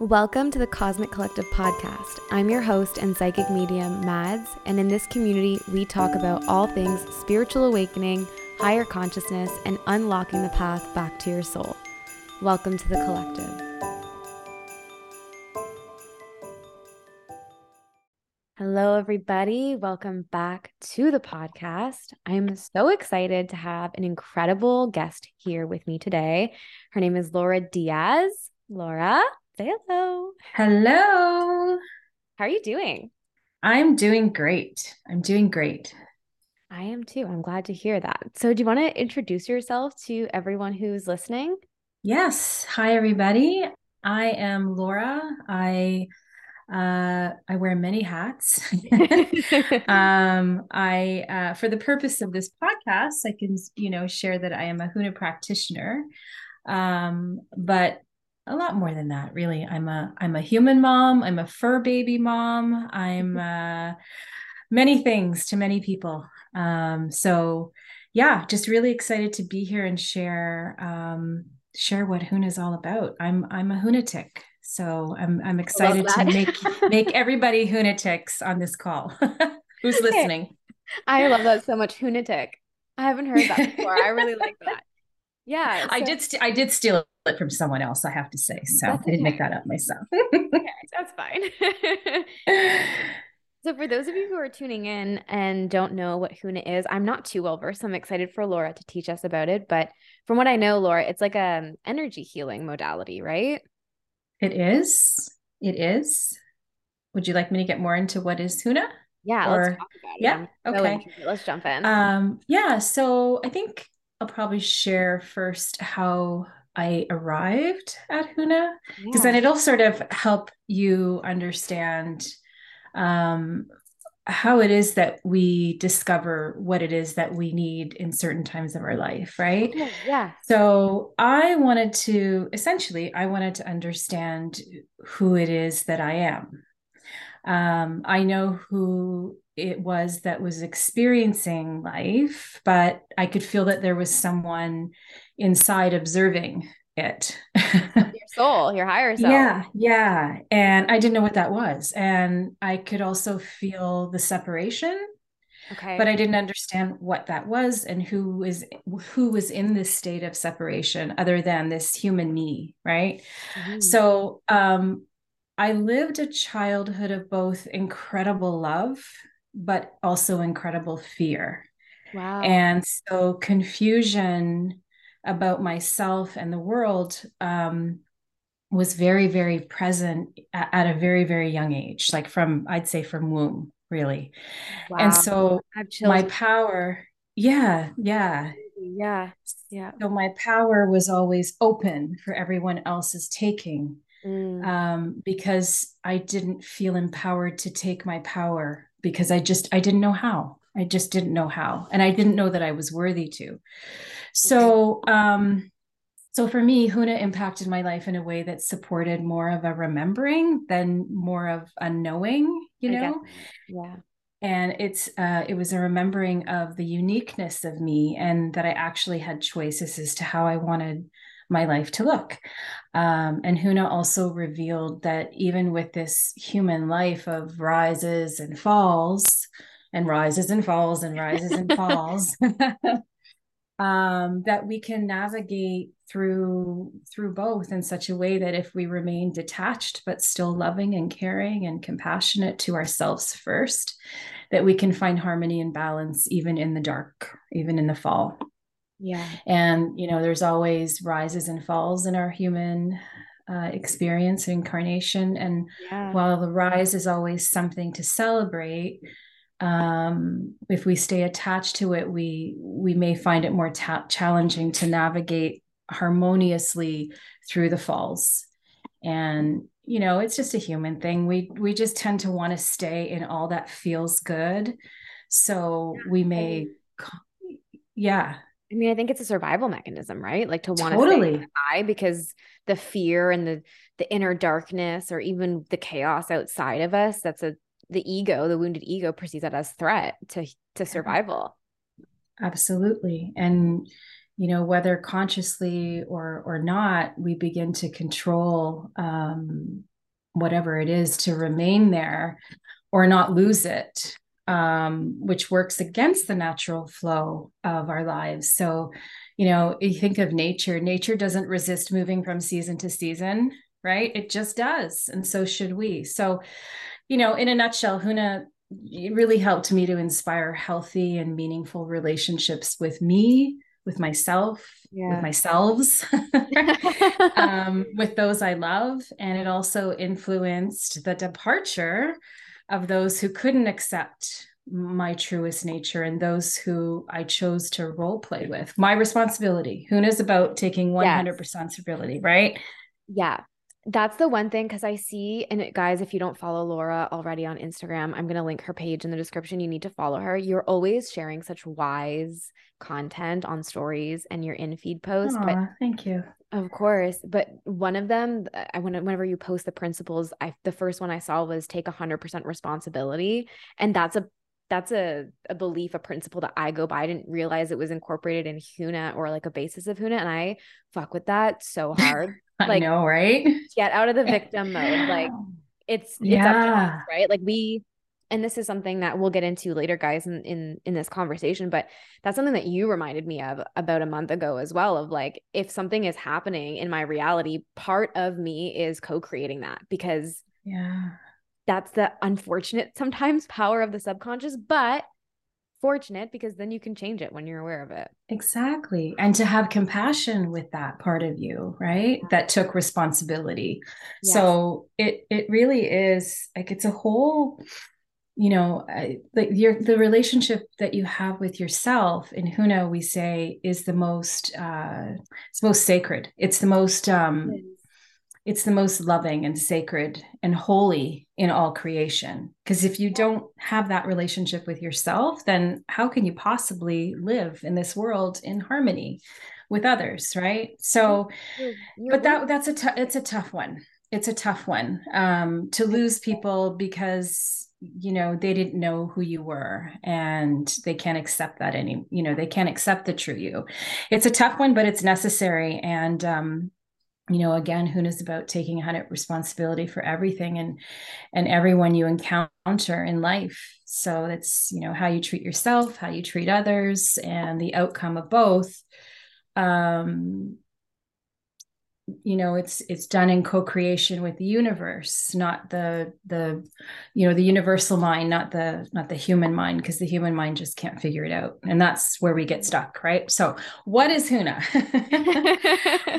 Welcome to the Cosmic Collective podcast. I'm your host and psychic medium, Madds, and in this community, we talk about all things spiritual awakening, higher consciousness, and unlocking the path back to your soul. Welcome to the collective. Hello, everybody. Welcome back to the podcast. I'm so excited to have an incredible guest here with me today. Her name is Laura Dias. Laura, Say hello. Hello. How are you doing? I'm doing great. I'm doing great. I am too. I'm glad to hear that. So, do you want to introduce yourself to everyone who's listening? Yes. Hi, everybody. I am Laura. I uh, I wear many hats. um, I, uh, for the purpose of this podcast, I can, you know, share that I am a Huna practitioner. Um, but a lot more than that really. I'm a i'm a human mom i'm a fur baby mom i'm uh, many things to many people. Um, so yeah just really excited to be here and share um, share what huna is all about. I'm i'm a hunatic so i'm i'm excited to make make everybody hunatics on this call. Who's listening? I love that so much hunatic i haven't heard that before. I really like that yeah so- i did st- i did steal it from someone else, I have to say. So I didn't make that up myself. okay, that's fine. so for those of you who are tuning in and don't know what Huna is, I'm not too well versed. I'm excited for Laura to teach us about it. But from what I know, Laura, it's like a energy healing modality, right? It is. It is. Would you like me to get more into what is Huna? Yeah, or, let's talk about it. Yeah, okay. let's jump in. Um, yeah, so I think I'll probably share first how I arrived at Huna because yeah. then it'll sort of help you understand um, how it is that we discover what it is that we need in certain times of our life, right? Yeah. yeah. So I wanted to essentially, I wanted to understand who it is that I am. Um, I know who it was that was experiencing life, but I could feel that there was someone inside observing it. your soul, your higher self. Yeah, yeah. And I didn't know what that was. And I could also feel the separation. Okay. But I didn't understand what that was and who is who was in this state of separation other than this human me, right? Mm-hmm. So um I lived a childhood of both incredible love but also incredible fear. Wow. And so confusion about myself and the world um, was very, very present at, at, a very, very young age, like from, I'd say from womb, really. Wow. And so my power, yeah, yeah. Yeah. Yeah. So my power was always open for everyone else's taking. Mm. Um, because I didn't feel empowered to take my power because I just I didn't know how. I just didn't know how, and I didn't know that I was worthy to. So, um, so for me, Huna impacted my life in a way that supported more of a remembering than more of a knowing. You know, yeah. And it's uh, it was a remembering of the uniqueness of me, and that I actually had choices as to how I wanted my life to look. Um, and Huna also revealed that even with this human life of rises and falls, and rises and falls, and rises and falls, um, that we can navigate through through both in such a way that if we remain detached but still loving and caring and compassionate to ourselves first that we can find harmony and balance even in the dark even in the fall yeah. And, you know, there's always rises and falls in our human uh, experience, incarnation. And yeah. while the rise is always something to celebrate, um, if we stay attached to it, we we may find it more ta- challenging to navigate harmoniously through the falls. And you know, it's just a human thing. We we just tend to want to stay in all that feels good. So we may, yeah, I mean, I think it's a survival mechanism, right? Like to want to stay high because the fear and the the inner darkness or even the chaos outside of us, that's a the ego, the wounded ego perceives that as threat to to survival. Absolutely. And you know whether consciously or or not we begin to control um, whatever it is to remain there or not lose it um, which works against the natural flow of our lives. So you know you think of nature. Nature doesn't resist moving from season to season right? It just does and so should we. So you know in a nutshell huna really helped me to inspire healthy and meaningful relationships with me with myself yeah. with myself um, with those i love and it also influenced the departure of those who couldn't accept my truest nature and those who I chose to role play with. My responsibility. Huna is about taking 100% yes. responsibility, right? Yeah that's the one thing because I see, and guys, if you don't follow Laura already on Instagram, I'm going to link her page in the description. You need to follow her. You're always sharing such wise content on stories and your in feed posts. Aww, but thank you. Of course. But one of them, uh, I whenever you post the principles, I the first one I saw was take 100% responsibility. And that's a that's a, a belief, a principle that I go by. I didn't realize it was incorporated in Huna or like a basis of Huna. And I fuck with that so hard. Like, I know, right? Get out of the victim mode. Like it's, it's yeah. Us, right? Like we, and this is something that we'll get into later, guys, in, in in this conversation. But that's something that you reminded me of about a month ago as well. Of like, if something is happening in my reality, part of me is co-creating that because yeah, that's the unfortunate sometimes power of the subconscious, but fortunate because then you can change it when you're aware of it. Exactly. And to have compassion with that part of you, right? That took responsibility. Yes. So it it really is like it's a whole you know like your the relationship that you have with yourself in huna we say is the most uh it's most sacred it's the most um it's the most loving and sacred and holy in all creation. Because if you don't have that relationship with yourself, then how can you possibly live in this world in harmony with others, right? So, but that that's a t- it's a tough one. It's a tough one um, to lose people because you know they didn't know who you were and they can't accept that any you know they can't accept the true you. It's a tough one, but it's necessary and um, you know again Huna's about taking 100 responsibility for everything and and everyone you encounter in life. So it's you know how you treat yourself how you treat others and the outcome of both. Um you know it's it's done in co-creation with the universe not the the you know the universal mind not the not the human mind because the human mind just can't figure it out and that's where we get stuck right so what is huna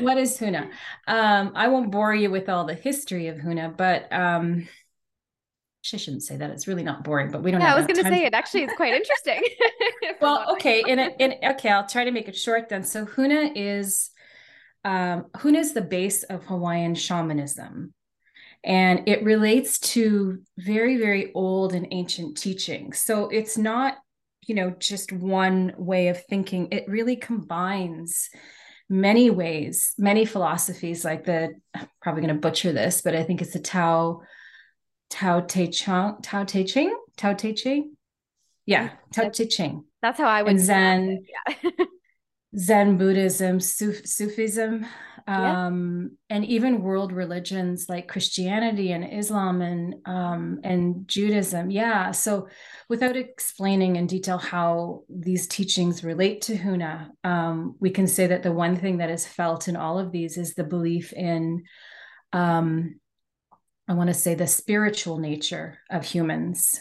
what is huna um i won't bore you with all the history of huna but um I shouldn't say that. It's really not boring, but we don't. Yeah, I was going to say it. Actually, it's quite interesting. well, okay. In, a, in okay, I'll try to make it short then. So Huna is um, Huna is the base of Hawaiian shamanism. And it relates to very, very old and ancient teachings. So it's not, you know, just one way of thinking. It really combines many ways, many philosophies, like the, I'm probably going to butcher this, but I think it's the Tao, Tao Te Ching, Tao Te Ching, Tao Te Ching. Yeah, Tao Te Ching. That's how I would. And Zen. Yeah. Zen Buddhism, Suf- Sufism, um, yeah. and even world religions like Christianity and Islam and um, and Judaism. Yeah. So, without explaining in detail how these teachings relate to Huna, um, we can say that the one thing that is felt in all of these is the belief in, um, I want to say, the spiritual nature of humans.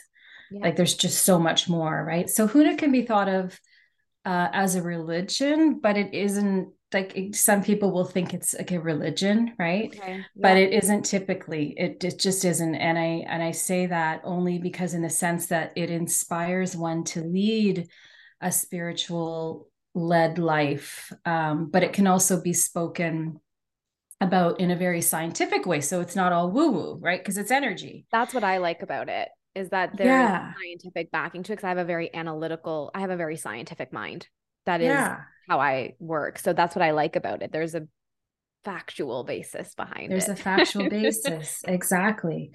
Yeah. Like, there's just so much more, right? So, Huna can be thought of uh, as a religion, but it isn't like some people will think it's like a religion, right? Okay. Yeah. But it isn't typically. It it just isn't. And I and I say that only because in the sense that it inspires one to lead a spiritual led life, um, but it can also be spoken about in a very scientific way. So it's not all woo woo, right? Because it's energy. That's what I like about it is that there's yeah. scientific backing to it because I have a very analytical, I have a very scientific mind. That is yeah. how I work. So that's what I like about it. There's a factual basis behind there's it. There's a factual basis. Exactly.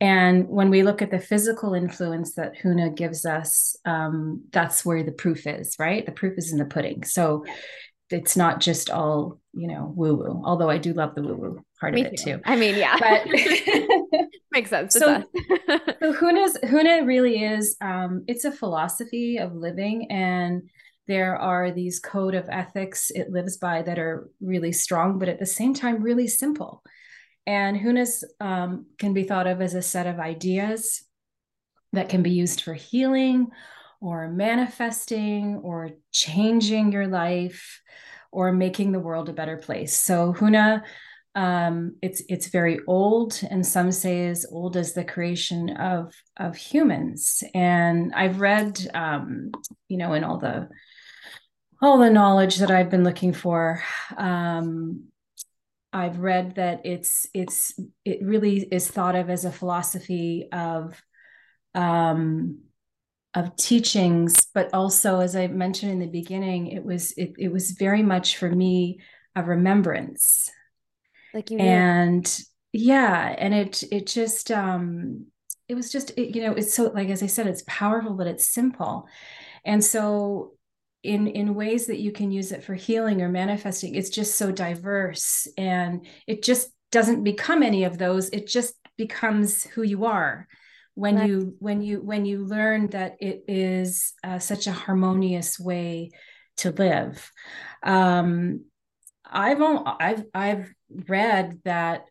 And when we look at the physical influence that Huna gives us, um, that's where the proof is, right? The proof is in the pudding. So it's not just all you know woo woo. Although I do love the woo woo part Me of it too. too. I mean, yeah, but makes sense. So, so Huna's Huna really is um, it's a philosophy of living and there are these code of ethics it lives by that are really strong, but at the same time, really simple. And Hunas um, can be thought of as a set of ideas that can be used for healing or manifesting or changing your life or making the world a better place. So Huna, um, it's it's very old, and some say as old as the creation of of humans. And I've read, um, you know, in all the all the knowledge that I've been looking for. Um, I've read that it's it's it really is thought of as a philosophy of um, of teachings, but also, as I mentioned in the beginning, it was it, it was very much for me a remembrance. Like you, and yeah, and it it just um, it was just it, you know it's so like as I said, it's powerful, but it's simple, and so in in ways that you can use it for healing or manifesting it's just so diverse. And it just doesn't become any of those. It just becomes who you are when right. you when you when you learn that it is uh, such a harmonious way to live. Um i've i've i've read that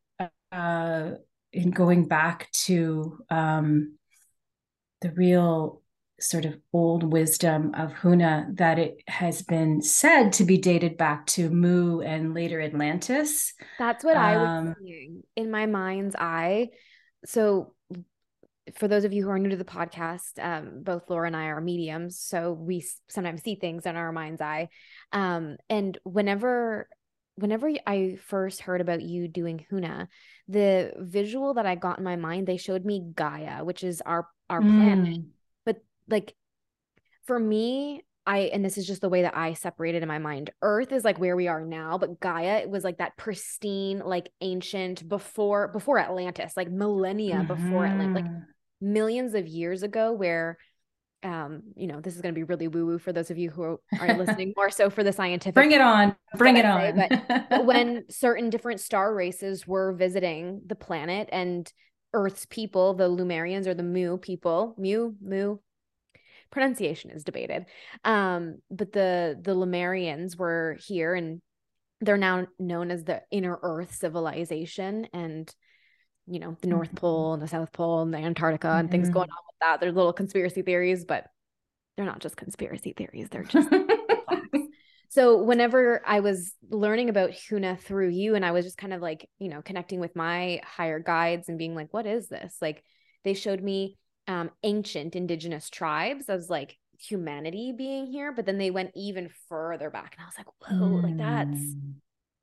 uh in going back to um the real sort of old wisdom of Huna that it has been said to be dated back to Mu and later Atlantis. That's what um, I was um, seeing in my mind's eye. So, for those of you who are new to the podcast, um, both Laura and I are mediums, so we sometimes see things in our mind's eye. Um, and whenever whenever I first heard about you doing Huna, the visual that I got in my mind, they showed me Gaia, which is our our mm. planet But like for me, I and this is just the way that I separated in my mind. Earth is like where we are now, but Gaia it was like that pristine, like ancient before before Atlantis, like millennia mm-hmm. before Atlantis, like millions of years ago, where um, you know, this is going to be really woo woo for those of you who are listening more so for the scientific. Bring it on, bring it on. but, but when certain different star races were visiting the planet and Earth's people, the Lemurians or the Mu people, Mu, Mu, pronunciation is debated. Um, but the the Lemurians were here and they're now known as the inner earth civilization and you know the north mm-hmm. pole and the south pole and the antarctica and things going mm-hmm. on with that there's little conspiracy theories but they're not just conspiracy theories they're just so whenever i was learning about huna through you and i was just kind of like you know connecting with my higher guides and being like what is this like they showed me um, ancient indigenous tribes as like humanity being here, but then they went even further back, and I was like, whoa, mm. like that's mm.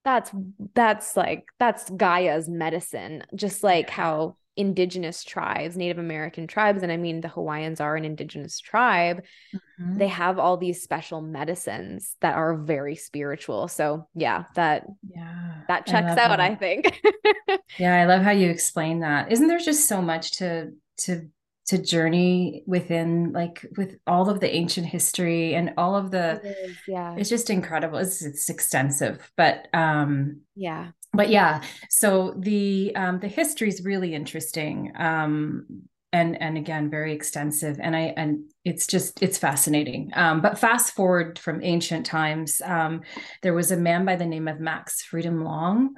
That's that's like that's Gaia's medicine, just like how indigenous tribes, Native American tribes, and I mean the Hawaiians are an indigenous tribe, mm-hmm. they have all these special medicines that are very spiritual. So yeah, that yeah that checks I out, that. I think. yeah, I love how you explain that. Isn't there just so much to to to journey within like with all of the ancient history and all of the it is, yeah. It's just incredible. It's, it's extensive but um yeah. but yeah so the um the history is really interesting um and and again very extensive. And i and it's just it's fascinating. Um, but fast forward from ancient times um, there was a man by the name of max freedom long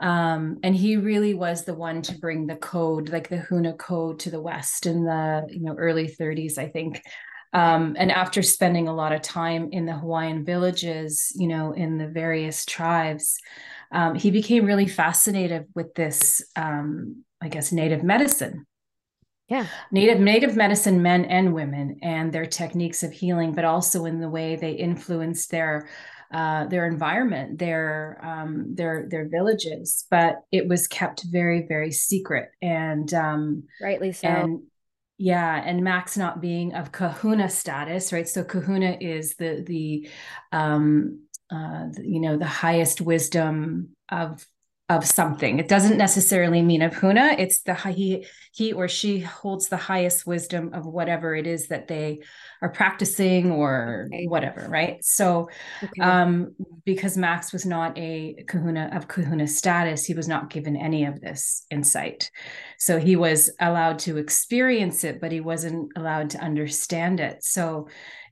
um, and he really was the one to bring the code like the huna code to the west in the you know early 30s i think. Um, and after spending a lot of time in the hawaiian villages you know in the various tribes um, he became really fascinated with this um, i guess native medicine yeah. Native native medicine men and women and their techniques of healing but also in the way they influence their uh, their environment their um, their their villages. But it was kept very very secret. And um, rightly so. and yeah and max not being of kahuna status right? So kahuna is the the um uh, you know the highest wisdom of of something. It doesn't necessarily mean of Huna. It's the he he or she holds the highest wisdom of whatever it is that they are practicing or okay. whatever, right? So okay. um because Max was not a kahuna of kahuna status, he was not given any of this insight. So he was allowed to experience it, but he wasn't allowed to understand it. So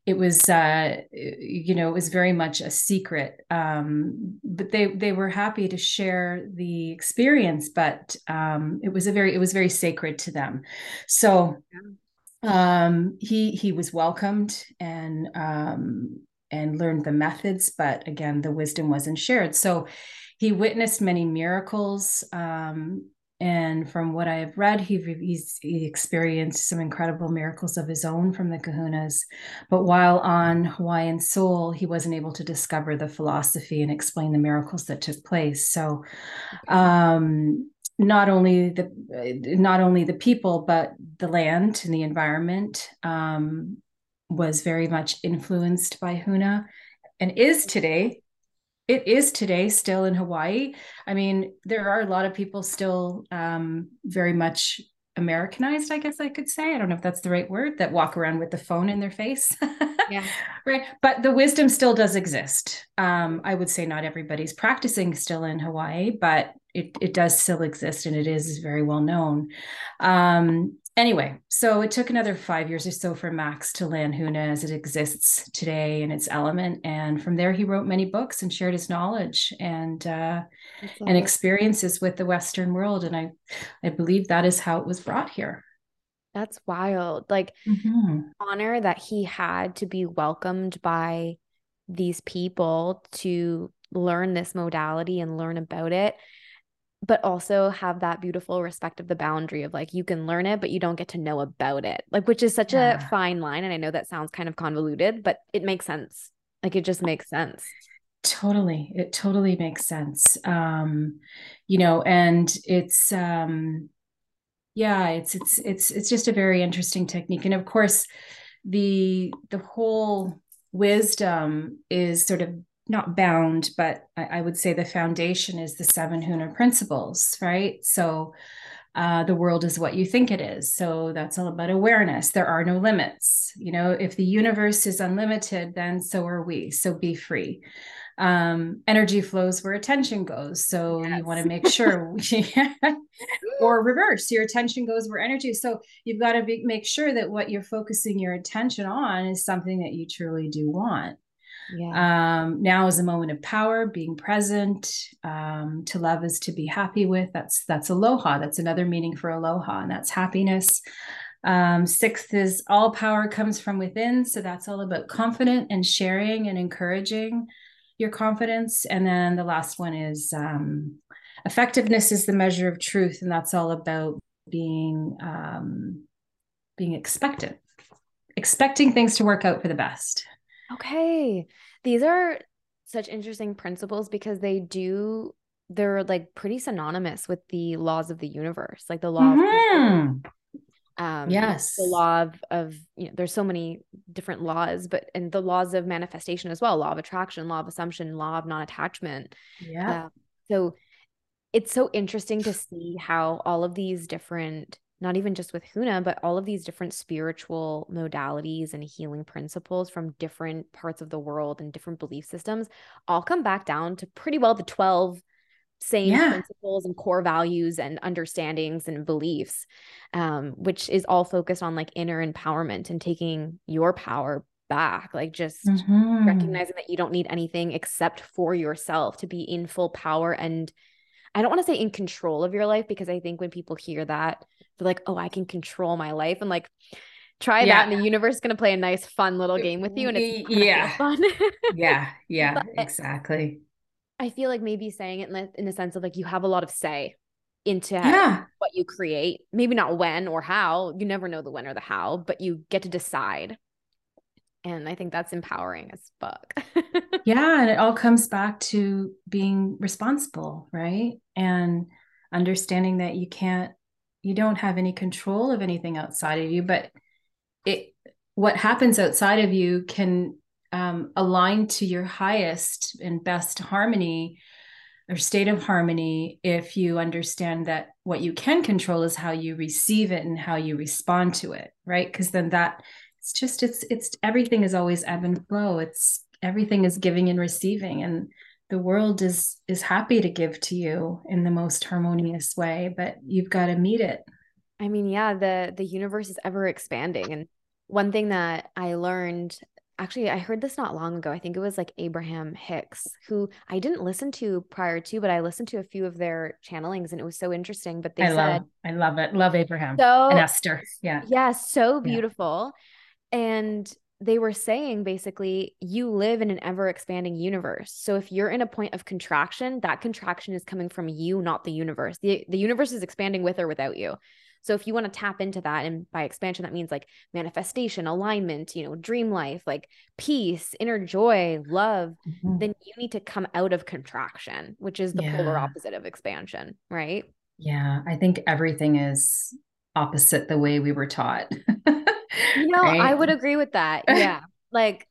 it was uh, you know it was very much a secret um, but they they were happy to share the experience but um, it was a very it was very sacred to them. So um, he he was welcomed and um, and learned the methods but again the wisdom wasn't shared. So he witnessed many miracles um, and from what I have read, he, he experienced some incredible miracles of his own from the kahunas. But while on Hawaiian Soul, he wasn't able to discover the philosophy and explain the miracles that took place. So, um, not only the not only the people, but the land and the environment um, was very much influenced by Huna, and is today it is today still in Hawaii. I mean, there are a lot of people still um, very much Americanized, I guess I could say. I don't know if that's the right word, that walk around with the phone in their face. yeah. Right. But the wisdom still does exist. Um, I would say not everybody's practicing still in Hawaii, but it, it does still exist and it is very well known. Um, anyway, so it took another five years or so for Max to land Huna as it exists today in its element. And from there, he wrote many books and shared his knowledge and uh, and experiences with the Western world. And I, I believe that is how it was brought here. That's wild. Like mm-hmm. honor that he had to be welcomed by these people to learn this modality and learn about it but also have that beautiful respect of the boundary of like you can learn it but you don't get to know about it like which is such yeah. a fine line and i know that sounds kind of convoluted but it makes sense. Like it just makes sense. totally. It totally makes sense. Um you know and it's um yeah it's it's it's it's just a very interesting technique and of course the the whole wisdom is sort of not bound, but I, I, would say the foundation is the seven Huna principles, right? So uh, the world is what you think it is. So that's all about awareness. There are no limits. You know, if the universe is unlimited, then so are we. So be free. Um, energy flows where attention goes. So yes. you want to make sure, we, or reverse, your attention goes where energy. So you've got to be, make sure that what you're focusing your attention on is something that you truly do want. Yeah. Um, now is a moment of power, being present. Um, to love is to be happy with. That's that's aloha. That's another meaning for aloha, and that's happiness. Um, sixth is all power comes from within. So that's all about confident and sharing and encouraging your confidence. And then the last one is um, effectiveness is the measure of truth, and that's all about being um, being expectant, expecting things to work out for the best. Okay. These are such interesting principles because they do they're like pretty synonymous with the laws of the universe, like the law mm-hmm. of um yes the law of, of you know there's so many different laws but and the laws of manifestation as well law of attraction law of assumption law of non-attachment yeah uh, so it's so interesting to see how all of these different not even just with Huna, but all of these different spiritual modalities and healing principles from different parts of the world and different belief systems all come back down to pretty well the 12 same yeah. principles and core values and understandings and beliefs, um, which is all focused on like inner empowerment and taking your power back like just mm-hmm. recognizing that you don't need anything except for yourself to be in full power and I don't want to say in control of your life because I think when people hear that they're like, oh, I can control my life. And like, try yeah. that and the universe is going to play a nice fun little game with you and it's yeah fun yeah yeah exactly i feel like maybe saying it in the, in the sense of like you have a lot of say into yeah. what you create maybe not when or how you never know the when or the how but you get to decide and i think that's empowering as fuck. Yeah and it all comes back to being responsible right? And understanding that you can't you don't have any control of anything outside of you but it what happens outside of you can um, align to your highest and best harmony or state of harmony if you understand that what you can control is how you receive it and how you respond to it right? Because then that it's just it's it's everything is always ebb and flow it's everything is giving and receiving and the world is is happy to give to you in the most harmonious way but you've got to meet it i mean yeah the the universe is ever expanding and one thing that i learned actually I heard this not long ago. I think it was like Abraham Hicks, who I didn't listen to prior to, but I listened to a few of their channelings and it was so interesting. But they I said love I love it. Love Abraham so, and Esther. Yeah. Yeah, so beautiful. Yeah. And they were saying basically you live in an ever expanding universe. So if you're in a point of contraction, that contraction is coming from you, not the universe. The the universe is expanding with or without you. So if you want to tap into that, and by expansion, that means like manifestation, alignment, you know, dream life, like peace, inner joy, love, mm-hmm. then you need to come out of contraction, which is the yeah. polar opposite of expansion, right? Yeah. I think everything is opposite the way we were taught. you know, right? I would agree with that. Yeah. like,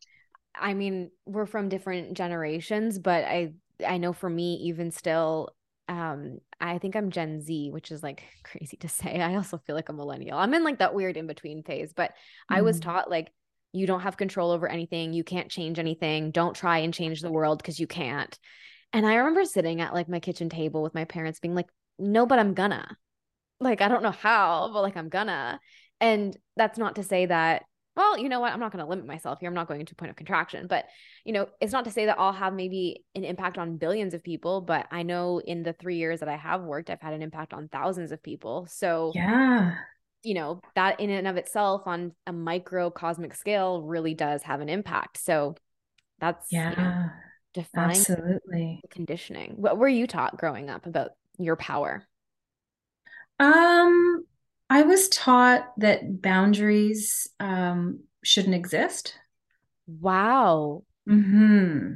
I mean, we're from different generations, but I I know for me, even still, um i think i'm gen z which is like crazy to say i also feel like a millennial i'm in like that weird in between phase but mm. i was mm. taught like you don't have control over anything you can't change anything don't try and change the world because you can't and i remember sitting at like my kitchen table with my parents being like no but i'm gonna like i don't know how but like i'm gonna and that's not to say that well, you know what? I'm not going to limit myself here. I'm not going to point of contraction, but you know, it's not to say that I'll have maybe an impact on billions of people, but I know in the 3 years that I have worked, I've had an impact on thousands of people. So Yeah. You know, that in and of itself on a microcosmic scale really does have an impact. So that's yeah. You know, define absolutely conditioning. What were you taught growing up about your power? Um I was taught that boundaries um, shouldn't exist. Wow. hmm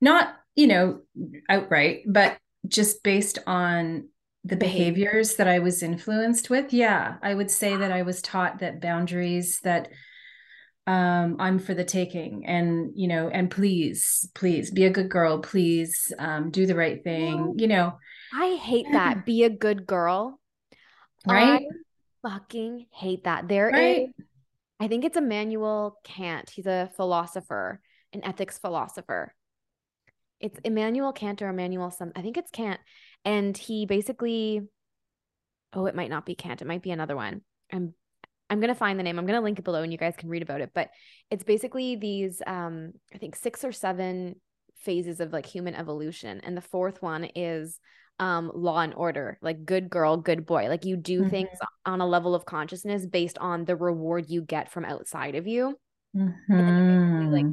Not, you know, outright, but just based on the behaviors that I was influenced with. Yeah, I would say that I was taught that boundaries that um i'm for the taking and you know and please please be a good girl. Please um do the right thing you know. I hate that. Be a good girl. Right fucking hate that. There right. is, I think it's Immanuel Kant. He's a philosopher, an ethics philosopher. It's Immanuel Kant or Immanuel some. I think it's Kant, and he basically, oh, it might not be Kant. It might be another one. I'm I'm gonna find the name. I'm gonna link it below, and you guys can read about it. But it's basically these, um, I think six or seven phases of like human evolution, and the fourth one is um law and order like good girl good boy like you do mm-hmm. things on a level of consciousness based on the reward you get from outside of you mm-hmm. like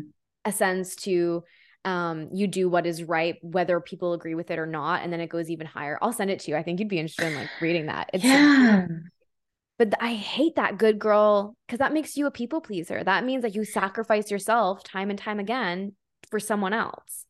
ascends to um you do what is right whether people agree with it or not and then it goes even higher i'll send it to you i think you'd be interested in like reading that it's yeah. but i hate that good girl because that makes you a people pleaser that means that you sacrifice yourself time and time again for someone else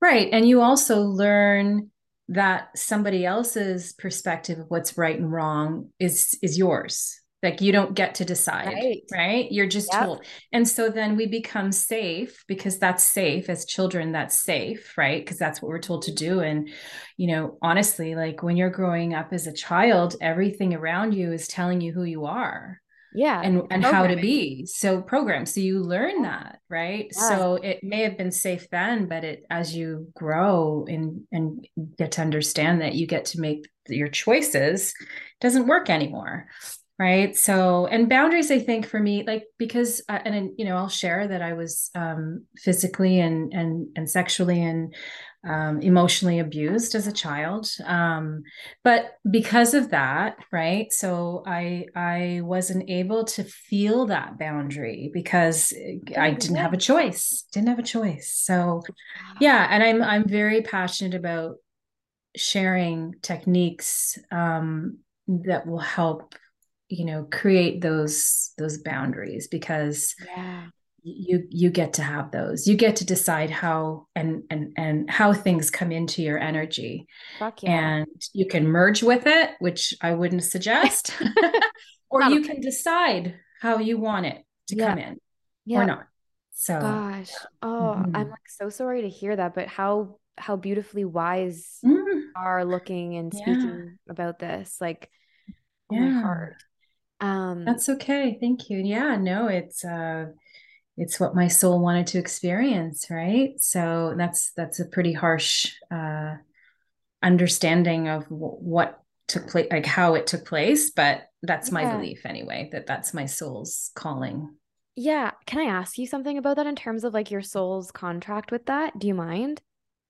right and you also learn that somebody else's perspective of what's right and wrong is is yours. Like you don't get to decide right, right? you're just yep. told. And so then we become safe because that's safe as children that's safe right? Because that's what we're told to do. And you know honestly like when you're growing up as a child everything around you is telling you who you are yeah and and how to be so programmed so you learn that right? Yeah. so it may have been safe then but it as you grow and and get to understand that you get to make your choices doesn't work anymore right? So and boundaries i think for me like because uh, and you know i'll share that i was um physically and and and sexually and um, emotionally abused as a child. Um, but because of that right so i i wasn't able to feel that boundary because i didn't have a choice didn't have a choice. So yeah and i'm i'm very passionate about sharing techniques um, that will help you know create those those boundaries because yeah you you get to have those you get to decide how and and and how things come into your energy yeah. and you can merge with it which i wouldn't suggest or you can decide how you want it to yeah. come in yeah. or not so gosh oh mm-hmm. i'm like so sorry to hear that but how how beautifully wise mm. are looking and speaking about this. Like, oh yeah. my heart. Um, That's okay. Thank you. Yeah, no, it's uh, it's what my soul wanted to experience, right? So that's that's a pretty harsh uh, understanding of w- what took place, like how it took place. But that's yeah. my belief anyway. That that's my soul's calling. Yeah. Can I ask you something about that in terms of like your soul's contract with that? Do you mind?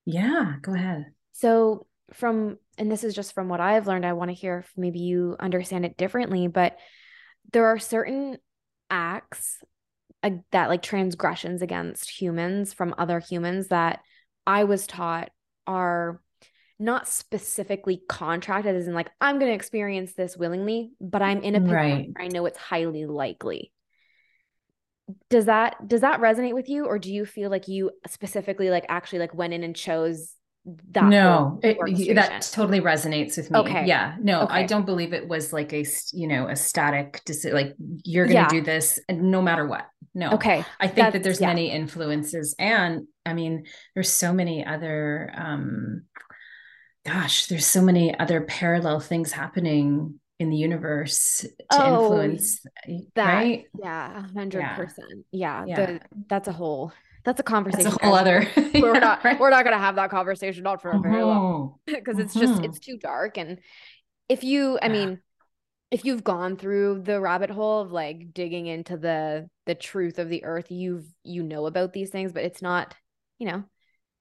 Yeah, go ahead. So, from, and this is just from what I've learned, I want to hear if maybe you understand it differently, but there are certain acts uh, that like transgressions against humans from other humans that I was taught are not specifically contracted as in like I'm going to experience this willingly, but I'm in a position right. I know it's highly likely. Does that does that resonate with you or do you feel like you specifically like actually like went in and chose that no it, that totally resonates with me. Okay. Yeah. No okay. i don't believe it was like a you know a static decision like you're gonna yeah. do this no matter what. No. Okay. I think That's, that there's yeah. many influences and i mean there's so many other um gosh there's so many other parallel things happening in the universe to oh, influence that right? yeah 100% yeah, yeah, yeah. The, that's a whole that's a conversation. That's a whole other. we're not right. we're not gonna have that conversation not for a very long because it's just mm-hmm. it's too dark. And if you, I mean, if you've gone through the rabbit hole of like digging into the the truth of the earth, you've you know about these things, but it's not, you know,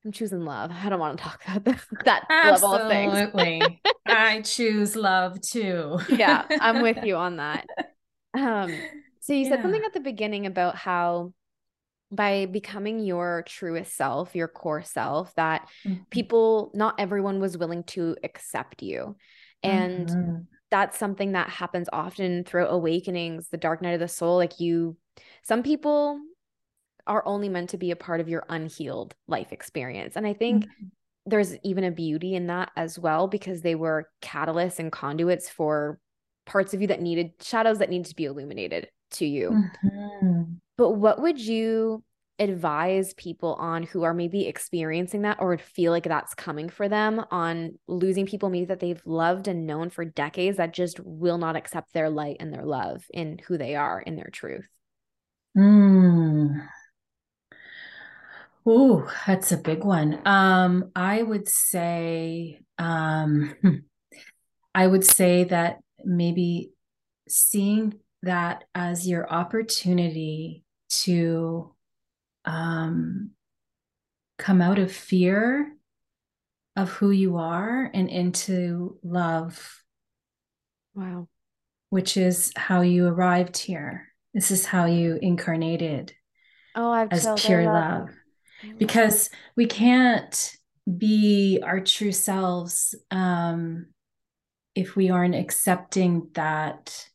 I'm choosing love. I don't want to talk about that, that level of things. Absolutely. I choose love too. yeah, I'm with you on that. Um, so you yeah. said something at the beginning about how by becoming your truest self, your core self, that mm-hmm. people, not everyone was willing to accept you. And mm-hmm. that's something that happens often throughout awakenings, the dark night of the soul. Like you, some people are only meant to be a part of your unhealed life experience. And I think mm-hmm. there's even a beauty in that as well, because they were catalysts and conduits for parts of you that needed shadows that needed to be illuminated to you. Mm-hmm. But what would you advise people on who are maybe experiencing that or feel like that's coming for them on losing people maybe that they've loved and known for decades that just will not accept their light and their love in who they are in their truth? Mm. Oh, that's a big one. Um, I would say, um, I would say that maybe seeing that as your opportunity to um, come out of fear of who you are and into love. Wow. Which is how you arrived here. This is how you incarnated oh, I've as pure love. love. Because we can't be our true selves um, if we aren't accepting that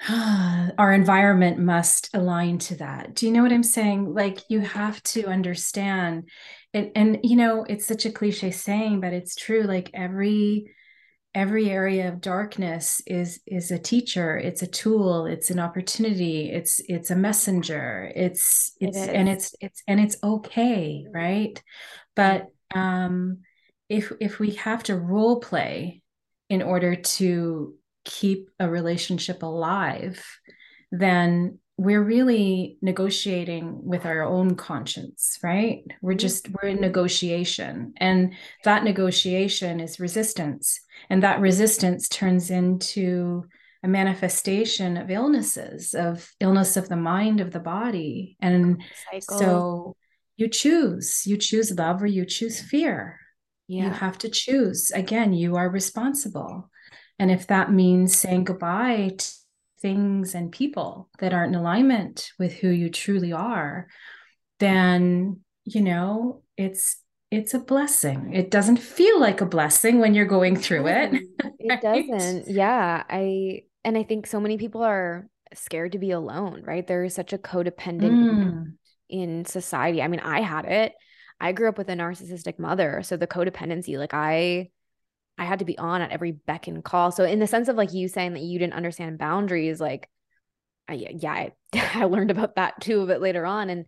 our environment must align to that. Do you know what I'm saying? Like you have to understand it. And you know it's such a cliche saying but it's true. Like every every area of darkness is is a teacher. It's a tool. It's an opportunity. It's it's a messenger. It's it's it and it's it's and it's okay right? But um if if we have to role play in order to keep a relationship alive, then we're really negotiating with our own conscience, right? We're mm-hmm. just, we're in negotiation. And that negotiation is resistance. And that resistance turns into a manifestation of illnesses, of illness of the mind, of the body. And Cycle. so you choose, you choose love or you choose fear. Yeah. You have to choose. Again, you are responsible. And if that means saying goodbye to things and people that aren't in alignment with who you truly are, then, you know, it's it's a blessing. It doesn't feel like a blessing when you're going through it. It doesn't. Yeah. I and I think so many people are scared to be alone, right? There is such a codependent mm. in society. I mean, I had it. I grew up with a narcissistic mother. So the codependency, like I I had to be on at every beck and call. So in the sense of like you saying that you didn't understand boundaries, like I, yeah, I, I learned about that too a bit later on. And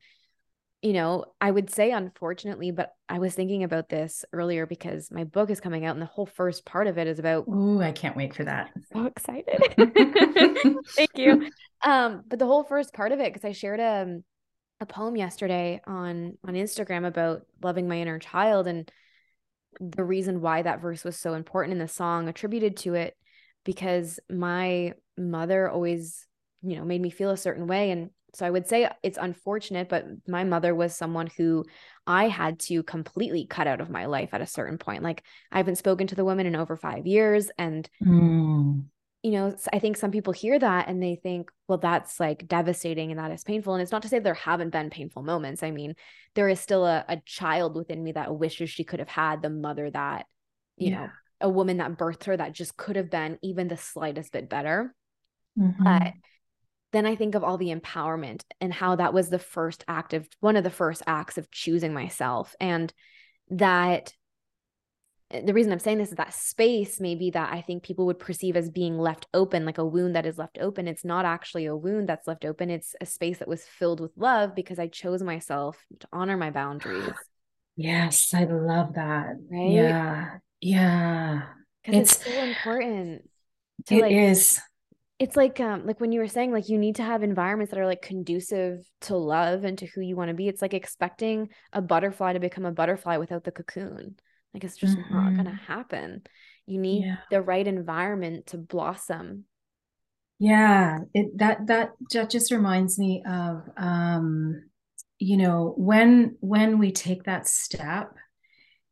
you know, I would say unfortunately, but I was thinking about this earlier because my book is coming out and the whole first part of it is about Ooh, I can't wait for that. so excited. Thank you. Um, but the whole first part of it, because I shared a, um, a poem yesterday on on Instagram about loving my inner child and the reason why that verse was so important in the song attributed to it because my mother always, you know, made me feel a certain way and so I would say it's unfortunate, but my mother was someone who I had to completely cut out of my life at a certain point. Like I haven't spoken to the woman in over five years. And, mm. You know, I think some people hear that and they think, well, that's like devastating and that is painful. And it's not to say there haven't been painful moments. I mean, there is still a, a child within me that wishes she could have had the mother that, you yeah. know, a woman that birthed her that just could have been even the slightest bit better. Mm-hmm. But then I think of all the empowerment and how that was the first act of one of the first acts of choosing myself. And that the reason I'm saying this is that space, maybe that I think people would perceive as being left open, like a wound that is left open. It's not actually a wound that's left open. It's a space that was filled with love because I chose myself to honor my boundaries. Yes, I love that. Right? Yeah. Yeah. Because it's, it's, so important. To it like, is it's like um like when you were saying like you need to have environments that are like conducive to love and to who you want to be it's like expecting a butterfly to become a butterfly without the cocoon like it's just mm-hmm. not gonna happen you need yeah. the right environment to blossom yeah it that that that just reminds me of um you know when when we take that step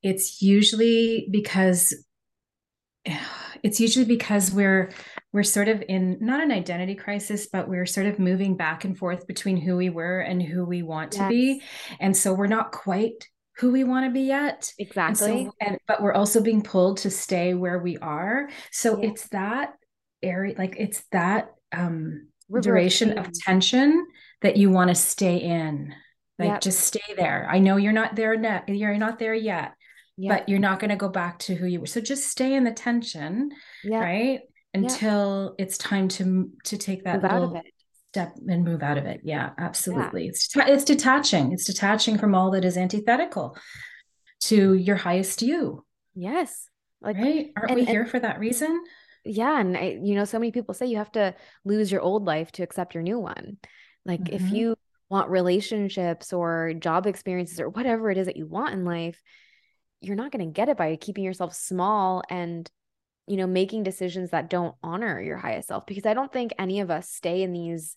it's usually because it's usually because we're we're sort of in not an identity crisis but we're sort of moving back and forth between who we were and who we want yes. to be and so we're not quite who we want to be yet. Exactly and, so, and but we're also being pulled to stay where we are. So yeah. it's that area like it's that um duration of tension that you want to stay in. Like yep. just stay there. I know you're not there yet you're not there yet but you're not going to go back to who you were. So just stay in the tension, right? Until it's time to to take that little step and move out of it. Yeah, absolutely. Yeah. It's it's detaching. It's detaching from all that is antithetical to your highest you. Yes. Like right? Aren't and, we here and, for that reason? Yeah, and I, you know, so many people say you have to lose your old life to accept your new one. Like mm-hmm. if you want relationships or job experiences or whatever it is that you want in life, you're not going to get it by keeping yourself small and you know making decisions that don't honor your highest self because i don't think any of us stay in these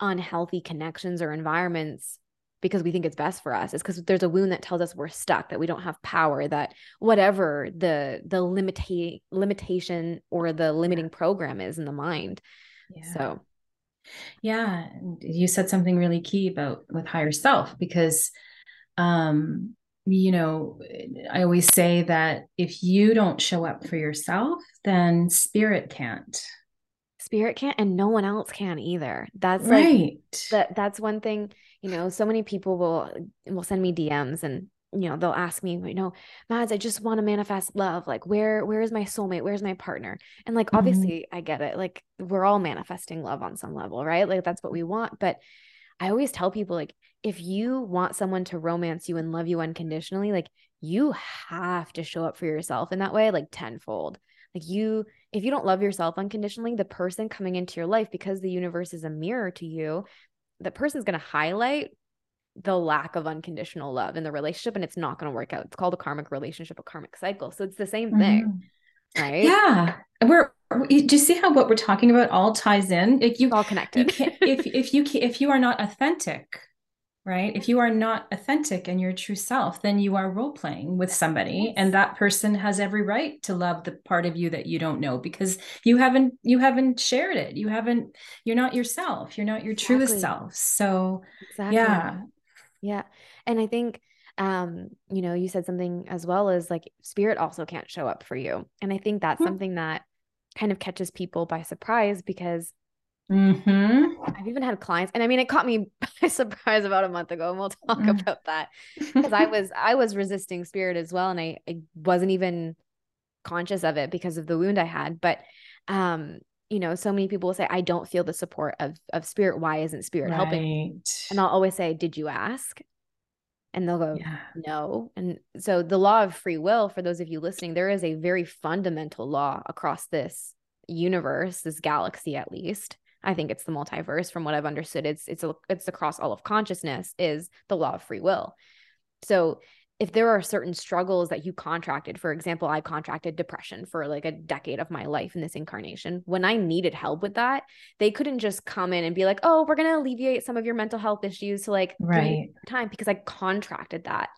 unhealthy connections or environments because we think it's best for us. It's because there's a wound that tells us we're stuck that we don't have power that whatever the the limita- limitation or the limiting program is in the mind. Yeah. so. Yeah you said something really key about with higher self because um you know, I always say that if you don't show up for yourself, then spirit can't. Spirit can't, and no one else can either. That's right. Like, that that's one thing. You know, so many people will will send me DMs and you know they'll ask me you know Madds i just want to manifest love like where where is my soulmate where's my partner and like mm-hmm. obviously mm-hmm. i get it like we're all manifesting love on some level right like that's what we want but i always tell people like if you want someone to romance you and love you unconditionally, like you have to show up for yourself in that way, like tenfold. Like you, if you don't love yourself unconditionally, the person coming into your life, because the universe is a mirror to you, the person's going to highlight the lack of unconditional love in the relationship and it's not going to work out. It's called a karmic relationship, a karmic cycle. So it's the same thing. Mm-hmm. Right. Yeah. We're do you see how what we're talking about all ties in? Like you it's all connected. You if if you if you are not authentic, right? If you are not authentic and your true self, then you are role playing with somebody yes. and that person has every right to love the part of you that you don't know because you haven't you haven't shared it. You haven't you're not yourself. You're not your exactly. truest self. So exactly. yeah. Yeah. And I think um you know, you said something as well as like spirit also can't show up for you. And I think that's mm-hmm. something that kind of catches people by surprise because Mm-hmm. I've even had clients, and I mean, it caught me by surprise about a month ago, and we'll talk mm-hmm. about that because I was I was resisting spirit as well, and I, I wasn't even conscious of it because of the wound I had. But um, you know, so many people will say, "I don't feel the support of of spirit. Why isn't spirit right. helping?" And I'll always say, "Did you ask?" And they'll go, yeah. no. And so the law of free will, for those of you listening, there is a very fundamental law across this universe, this galaxy at least. I think it's the multiverse from what I've understood. It's it's a, it's across all of consciousness is the law of free will. So if there are certain struggles that you contracted, for example, I contracted depression for like a decade of my life in this incarnation. When I needed help with that, they couldn't just come in and be like, "Oh, we're going to alleviate some of your mental health issues to like right time because I contracted that."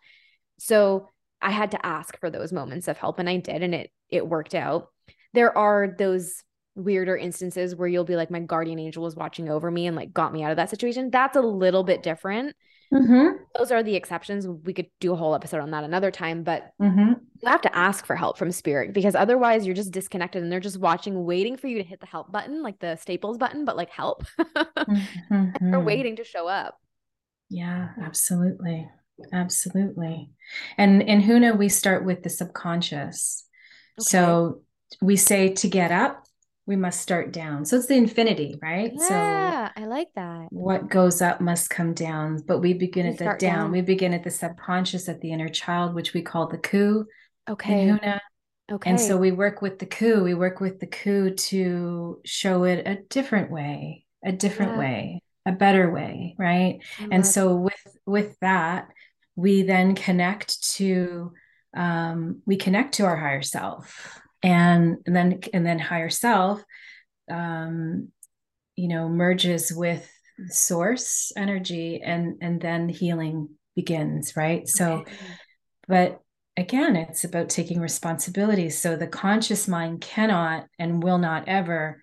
So I had to ask for those moments of help and I did and it it worked out. There are those weirder instances where you'll be like my guardian angel was watching over me and like got me out of that situation. That's a little bit different Mm-hmm. Those are the exceptions. We could do a whole episode on that another time, but mm-hmm. you have to ask for help from spirit because otherwise you're just disconnected and they're just watching, waiting for you to hit the help button, like the staples button, but like help. mm-hmm. They're waiting to show up. Yeah, absolutely. Absolutely. And in Huna, we start with the subconscious. Okay. So we say to get up, we must start down. So it's the infinity, right? Yeah, so I like that. What goes up must come down, but we begin we at the down. down. We begin at the subconscious, at the inner child, which we call the ku. Okay. Okay. And so we work with the ku. We work with the ku to show it a different way, a different yeah. way, a better way, right? And so with with that, we then connect to um, we connect to our higher self and, and then and then higher self um, you know merges with source energy and and then healing begins right? So but again it's about taking responsibility. So the conscious mind cannot and will not ever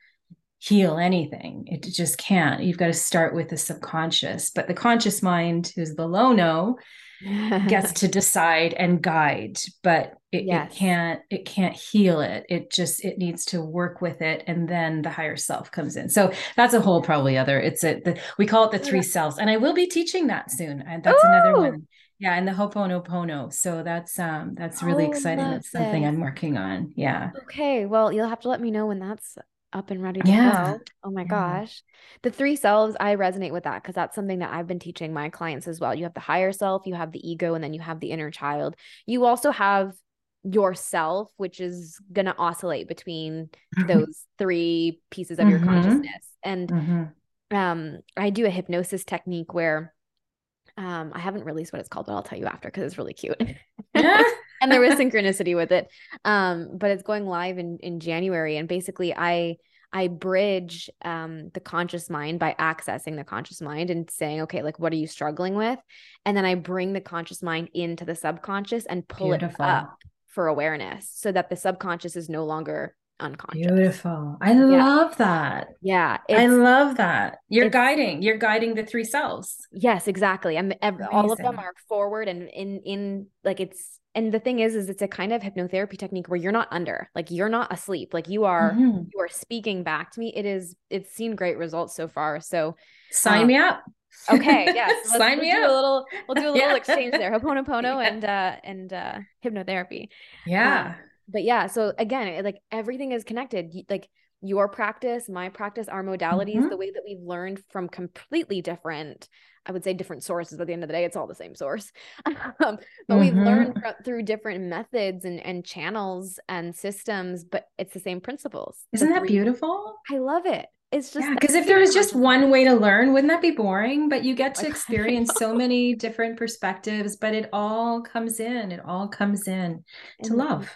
heal anything. It just can't. You've got to start with the subconscious but the conscious mind who's the Lono gets to decide and guide but it, yes. it, can't it can't heal it it just it needs to work with it and then the higher self comes in so that's a whole probably other it's a the, we call it the three selves and i will be teaching that soon and that's Ooh. another one yeah and the Ho'oponopono so that's um that's really oh, exciting that's something it. i'm working on yeah okay well you'll have to let me know when that's up and ready to yeah. go. Oh my yeah. gosh. The three selves, I resonate with that because that's something that I've been teaching my clients as well. You have the higher self, you have the ego, and then you have the inner child. You also have yourself, which is going to oscillate between those three pieces of mm-hmm. your consciousness. And mm-hmm. um, I do a hypnosis technique where um, I haven't released what it's called, but I'll tell you after because it's really cute. and there was synchronicity with it. Um, but it's going live in in January, and basically, I I bridge um, the conscious mind by accessing the conscious mind and saying, okay, like what are you struggling with, and then I bring the conscious mind into the subconscious and pull Beautiful. it up for awareness, so that the subconscious is no longer unconscious. Beautiful. I yeah. love that. Yeah. I love that. You're guiding, you're guiding the three selves. Yes, exactly. And all of them are forward and in, in like it's, and the thing is, is it's a kind of hypnotherapy technique where you're not under, like you're not asleep, like you are, mm-hmm. you are speaking back to me. It is, it's seen great results so far. So sign um, me up. Okay. Yes. Let's, Sign we'll me do up. A little, we'll do a little yeah. exchange there. Ho'oponopono yeah. and, uh, and, uh, hypnotherapy. Yeah. Um, but yeah, so again, like everything is connected. Like your practice, my practice, our modalities, mm-hmm. the way that we've learned from completely different, I would say different sources. At the end of the day, it's all the same source. um, but mm-hmm. we've learned mm-hmm. through different methods and, and channels and systems, but it's the same principles. Isn't that beautiful? I love it. It's just because yeah, if there was just one way to learn, wouldn't that be boring? But you get to experience so many different perspectives, but it all comes in, it all comes in to love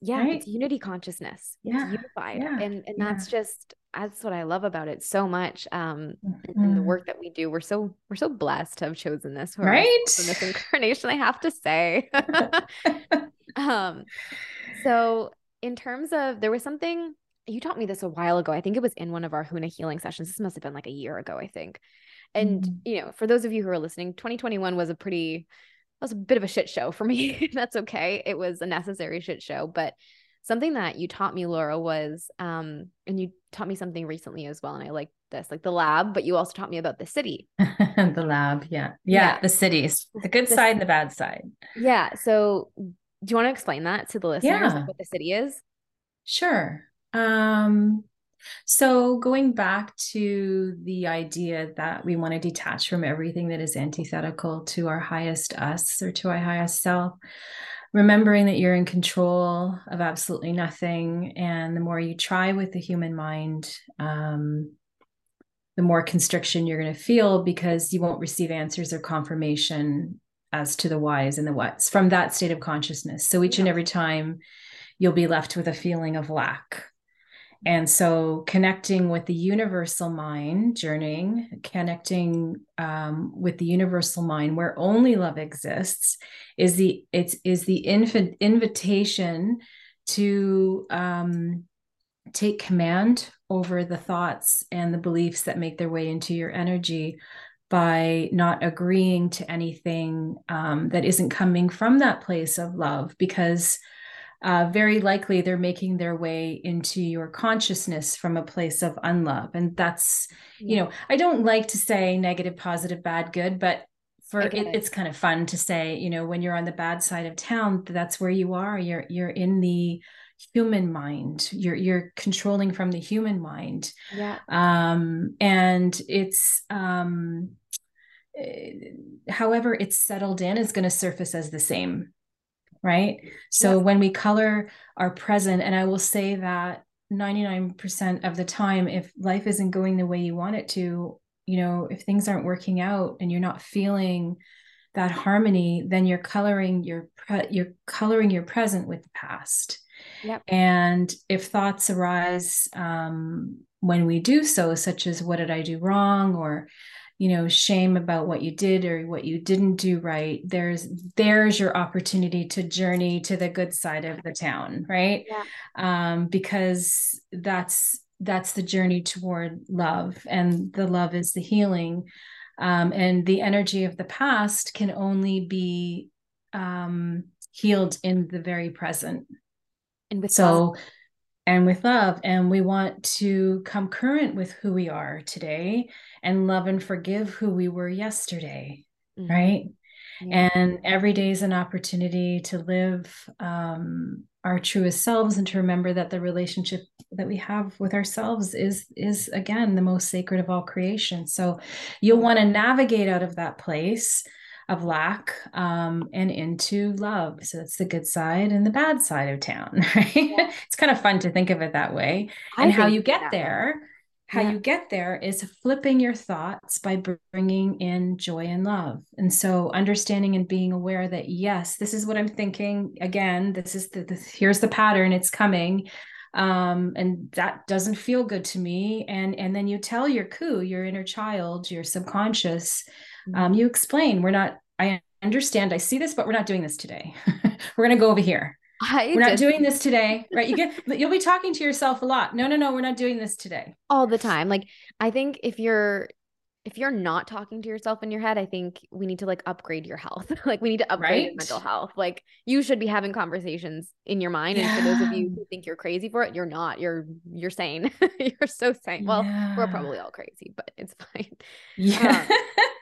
yeah right? it's unity consciousness yeah. it's unified yeah. and and yeah. that's just that's what i love about it so much um mm-hmm. and the work that we do we're so we're so blessed to have chosen this right in this incarnation i have to say um so in terms of there was something you taught me this a while ago i think it was in one of our huna healing sessions this must have been like a year ago i think and mm-hmm. you know for those of you who are listening 2021 was a pretty was a bit of a shit show for me. That's okay. It was a necessary shit show, but something that you taught me, Laura, was um, and you taught me something recently as well, and I like this, like the lab, but you also taught me about the city. the lab, yeah. yeah. yeah. the cities, the good the, side and the bad side. Yeah. So do you want to explain that to the listeners yeah. what the city is? Sure. Um So, going back to the idea that we want to detach from everything that is antithetical to our highest us or to our highest self, remembering that you're in control of absolutely nothing. And the more you try with the human mind, um, the more constriction you're going to feel because you won't receive answers or confirmation as to the whys and the whats from that state of consciousness. So each yeah. and every time you'll be left with a feeling of lack and so connecting with the universal mind, journeying, connecting um, with the universal mind where only love exists is the it's is the invitation to um, take command over the thoughts and the beliefs that make their way into your energy by not agreeing to anything um, that isn't coming from that place of love because uh, very likely they're making their way into your consciousness from a place of unlove. And that's, you know, I don't like to say negative, positive, bad, good, but for it, it. it's kind of fun to say, you know, when you're on the bad side of town, that's where you are. You're you're in the human mind. You're you're controlling from the human mind. Yeah. Um, and it's um eh, however it's settled in is going to surface as the same right? So when we color our present, and I will say that 99% of the time, if life isn't going the way you want it to, you know, if things aren't working out and you're not feeling that harmony, then you're coloring your pre- you're coloring your present with the past. Yep. And if thoughts arise um, when we do so, such as what did I do wrong, or you know shame about what you did or what you didn't do right there's there's your opportunity to journey to the good side of the town right? Yeah. um because that's that's the journey toward love and the love is the healing. Um and the energy of the past can only be um healed in the very present. And with so and with love. And we want to come current with who we are today and love and forgive who we were yesterday. Mm-hmm. Right. Yeah. And every day is an opportunity to live um, our truest selves and to remember that the relationship that we have with ourselves is is again the most sacred of all creation. So you'll want to navigate out of that place of lack um, and into love. So that's the good side and the bad side of town, right? Yeah. it's kind of fun to think of it that way. I and how you get there, how yeah. you get there is flipping your thoughts by bringing in joy and love. And so understanding and being aware that, yes, this is what I'm thinking. Again, this is the, this, here's the pattern, it's coming um, and that doesn't feel good to me and and then you tell your ku your inner child your subconscious um, you explain. We're not i understand i see this but we're not doing this today. We're going to go over here. I we're not doing this today right? You get you'll be talking to yourself a lot. No no no we're not doing this today. All the time. Like i think if you're if you're not talking to yourself in your head, I think we need to like upgrade your health. like we need to upgrade right? your mental health. Like you should be having conversations in your mind. Yeah. And for those of you who think you're crazy for it, you're not. You're you're sane. you're so sane. Well, yeah. we're probably all crazy, but it's fine. Yeah.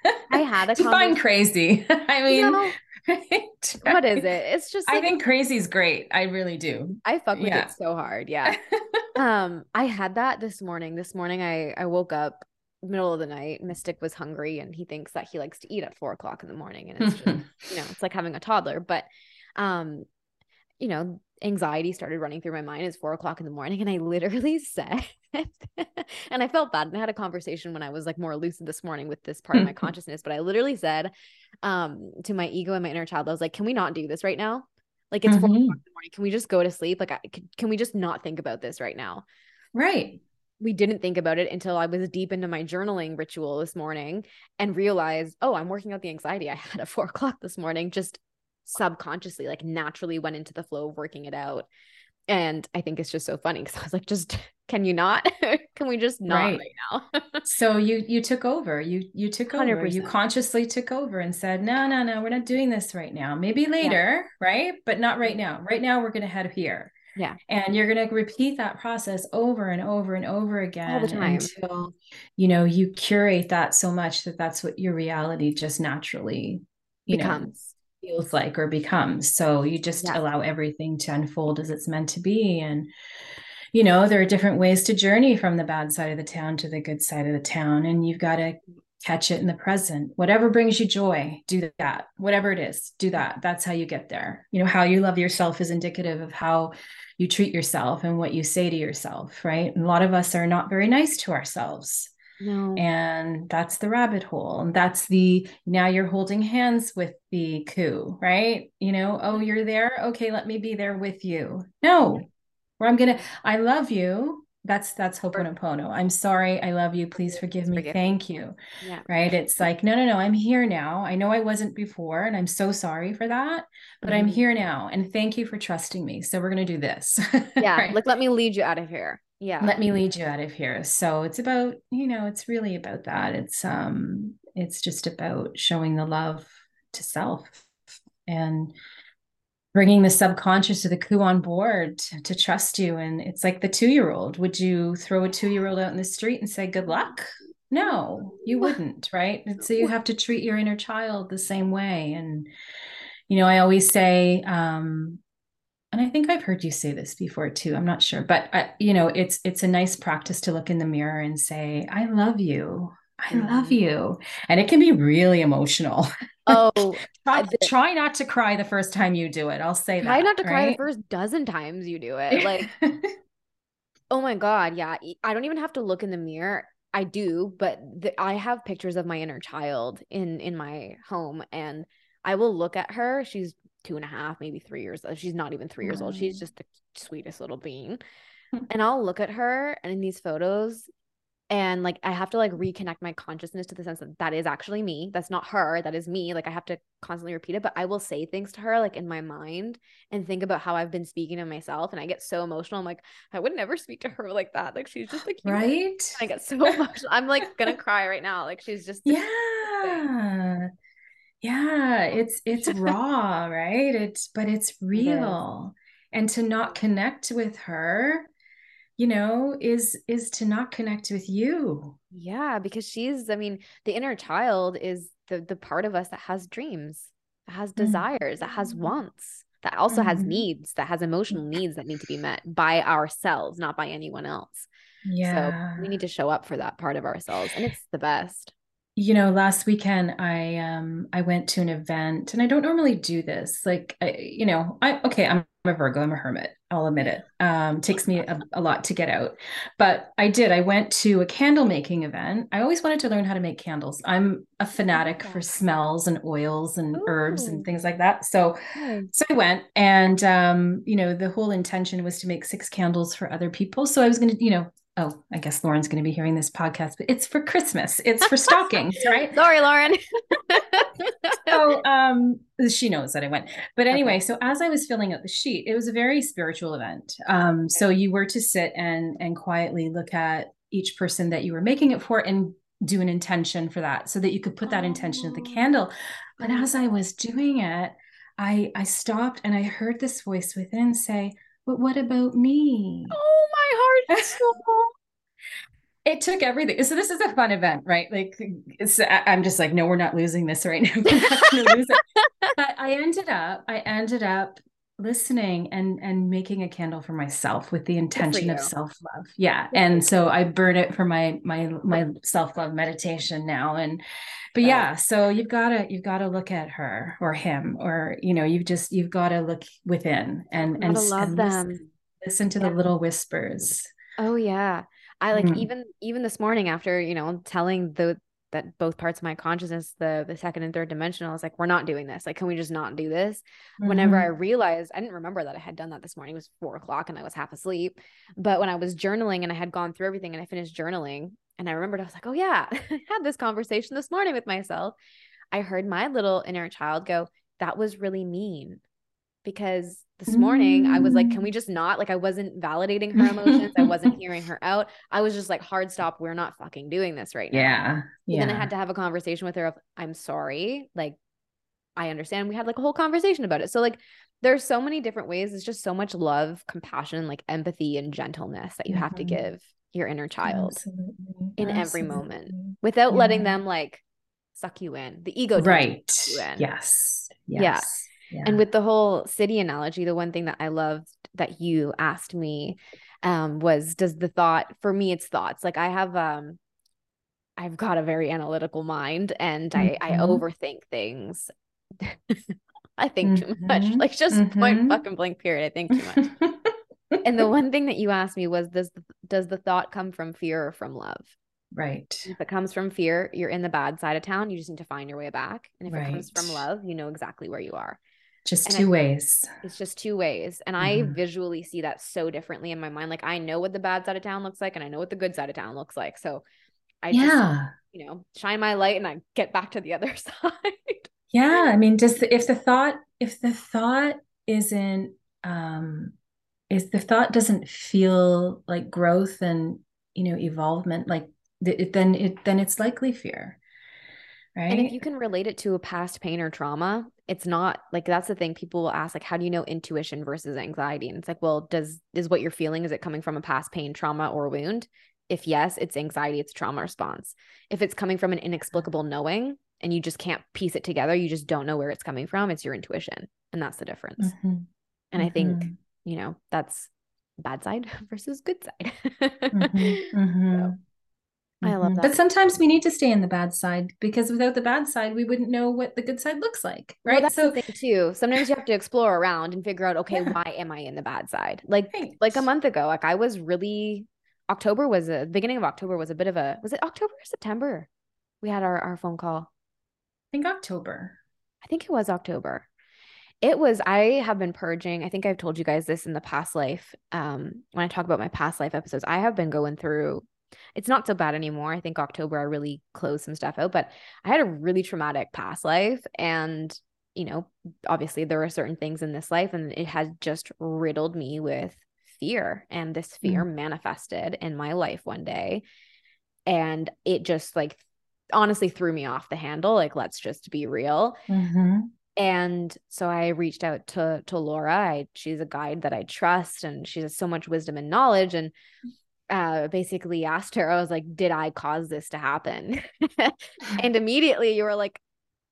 Um, I had a define crazy. I mean, you know, right? what is it? It's just like, I think crazy is great. I really do. I fuck with yeah. it so hard. Yeah. um, I had that this morning. This morning I I woke up middle of the night mystic was hungry and he thinks that he likes to eat at four o'clock in the morning and it's just you know it's like having a toddler. But um you know anxiety started running through my mind it's four o'clock in the morning and i literally said and i felt bad and i had a conversation when i was like more lucid this morning with this part of my consciousness but i literally said um to my ego and my inner child i was like can we not do this right now? Like it's mm-hmm. four o'clock in the morning. Can we just go to sleep? Like I, can, can we just not think about this right now? Right we didn't think about it until I was deep into my journaling ritual this morning and realized, oh, I'm working out the anxiety I had at four o'clock this morning, just subconsciously, like naturally went into the flow of working it out. And I think it's just so funny because I was like, just can you not? can we just not right, right now? so you you took over. You you took 100%. over. You consciously took over and said, no, no, no, we're not doing this right now. Maybe later, yeah. right? But not right now. Right now, we're gonna head here. Yeah. And you're going to repeat that process over and over and over again all the time until you know you curate that so much that that's what your reality just naturally you becomes know, feels like or becomes. So you just yeah. allow everything to unfold as it's meant to be and you know, there are different ways to journey from the bad side of the town to the good side of the town. And you've got to catch it in the present. Whatever brings you joy, do that. Whatever it is, do that. That's how you get there. You know, how you love yourself is indicative of how you treat yourself and what you say to yourself, right? And a lot of us are not very nice to ourselves. No. And that's the rabbit hole. And that's the now you're holding hands with the ku, right? You know, oh, you're there. Okay, let me be there with you. No, where I'm gonna, I love you. That's that's Ho'oponopono. I'm sorry. I love you. Please forgive me. Forgive Thank you. Yeah. Right. It's like, no, no, no. I'm here now. I know I wasn't before, and I'm so sorry for that. But mm-hmm. I'm here now. And thank you for trusting me. So we're gonna do this. Yeah. right? Like let me lead you out of here yeah let me lead you out of here so it's about you know it's really about that it's um it's just about showing the love to self and bringing the subconscious to the ku on board to, to trust you and it's like the two year old would you throw a two year old out in the street and say good luck no you wouldn't right and so you have to treat your inner child the same way and you know i always say um and I think I've heard you say this before too. I'm not sure, but I, you know, it's it's a nice practice to look in the mirror and say, "I love you. I mm-hmm. love mm-hmm. you," and it can be really emotional. Oh, try, try, not to cry the first time you do it. I'll say try that. Try not to right? cry the first dozen times you do it. Like, oh my god, yeah. I don't even have to look in the mirror. I do, but the, I have pictures of my inner child in in my home, and I will look at her. She's two and a half, maybe three years old. She's not even three years old. She's mm-hmm. just the sweetest little being. Hmm. and I'll look at her and in these photos and like I have to like reconnect my consciousness to the sense that that is actually me. That's not her. That is me. Like I have to constantly repeat it, but I will say things to her like in my mind and think about how I've been speaking to myself. And I get so emotional. I'm like, I would never speak to her like that. Like she's just like right. I get so emotional. I'm like gonna cry right now. Like she's just yeah yeah oh. it's it's raw right it's but it's real it and to not connect with her you know is is to not connect with you yeah because she's i mean the inner child is the the part of us that has dreams that has mm-hmm. desires mm-hmm. that has wants that also mm-hmm. has needs that has emotional needs that need to be met by ourselves not by anyone else yeah so we need to show up for that part of ourselves and it's the best you know last weekend i um i went to an event and i don't normally do this like I, you know i okay i'm a virgo i'm a hermit i'll admit it. Um takes me a, a, lot to get out. But i did i went to a candle making event. I always wanted to learn how to make candles. I'm a fanatic for smells and oils and Ooh. herbs and things like that. So so i went and um you know the whole intention was to make six candles for other people. So i was going to you know oh, I guess Lauren's going to be hearing this podcast, but it's for Christmas. It's for stockings, right? Sorry, Lauren. so um, she knows that I went. But anyway, okay. so as I was filling out the sheet, it was a very spiritual event. Um, okay. So you were to sit and and quietly look at each person that you were making it for and do an intention for that so that you could put that oh. intention at the candle. But as I was doing it, I I stopped and I heard this voice within say, but what about me? Oh, my heart. it took everything. So this is a fun event, right? Like I'm just like, no, we're not losing this right now. We're not going to lose it. But I ended up, I ended up listening and and making a candle for myself with the intention of self-love. Yeah. And so I burn it for my my my self-love meditation now. And but yeah, so you've got to you've got to look at her or him or you know, you've just you've got to look within and and, love and them. Listen, listen to yeah. the little whispers. Oh yeah. I like mm-hmm. even even this morning after, you know, telling the that both parts of my consciousness, the the second and third dimensional, I was like, we're not doing this. Like, can we just not do this? Mm-hmm. Whenever I realized, I didn't remember that I had done that this morning. It was four o'clock and I was half asleep. But when I was journaling and I had gone through everything and I finished journaling, and I remembered, I was like, oh yeah, I had this conversation this morning with myself. I heard my little inner child go, that was really mean because this morning I was like, can we mm. just not? Like, I wasn't validating her emotions. I wasn't hearing her out. I was just like, hard stop. We're not fucking doing this right now. Yeah. Yeah. And then I had to have a conversation with her of, I'm sorry. Like, I understand. We had like a whole conversation about it. So, like, there's so many different ways. It's just so much love, compassion, like empathy and gentleness that you mm-hmm. have to mm-hmm. give your inner child Absolutely. in Absolutely. every moment without yeah. letting them like suck you in. The ego, right? Yes. yes. Yeah. Yeah. And with the whole city analogy, the one thing that I loved that you asked me um was does the thought for me it's thoughts like i have um i've got a very analytical mind and mm-hmm. i i mm-hmm. overthink things i think mm-hmm. too much mm-hmm. like just mm-hmm. point fucking blank period i think too much and the one thing that you asked me was does does the thought come from fear or from love? Right. If it comes from fear you're in the bad side of town. You just need to find your way back. And if right. it comes from love you know exactly where you are. Just and two I, ways. it's just two ways. And mm-hmm. i visually see that so differently in my mind. Like i know what the bad side of town looks like and i know what the good side of town looks like. So i yeah. just, you know shine my light and i get back to the other side. Yeah. I mean just if the thought if the thought isn't um if the thought doesn't feel like growth and you know evolvement like it, then it then it's likely fear right and if you can relate it to a past pain or trauma it's not like that's the thing people will ask like how do you know intuition versus anxiety and it's like well does is what you're feeling is it coming from a past pain trauma or wound if yes it's anxiety it's trauma response if it's coming from an inexplicable knowing and you just can't piece it together you just don't know where it's coming from it's your intuition and that's the difference mm-hmm. and mm-hmm. i think mm-hmm. You know that's bad side versus good side mm-hmm. mm-hmm. so. I love mm-hmm. that. But sometimes we need to stay in the bad side because without the bad side, we wouldn't know what the good side looks like. Right. Well, that's so, the thing too. Sometimes you have to explore around and figure out, okay, yeah. why am I in the bad side? Like right. like a month ago, like I was really October was a beginning of October was a bit of a was it October or September? We had our, our phone call. I think October. I think it was October. It was I have been purging. I think I've told you guys this in the past life. Um, when I talk about my past life episodes, I have been going through it's not so bad anymore. I think October I really closed some stuff out, but I had a really traumatic past life and you know, obviously there are certain things in this life and it has just riddled me with fear and this fear mm. manifested in my life one day and it just like honestly threw me off the handle like let's just be real mm-hmm. And so i reached out to to laura I, she's a guide that i trust and she has so much wisdom and knowledge and uh, basically asked her, I was like, did I cause this to happen? and immediately you were like,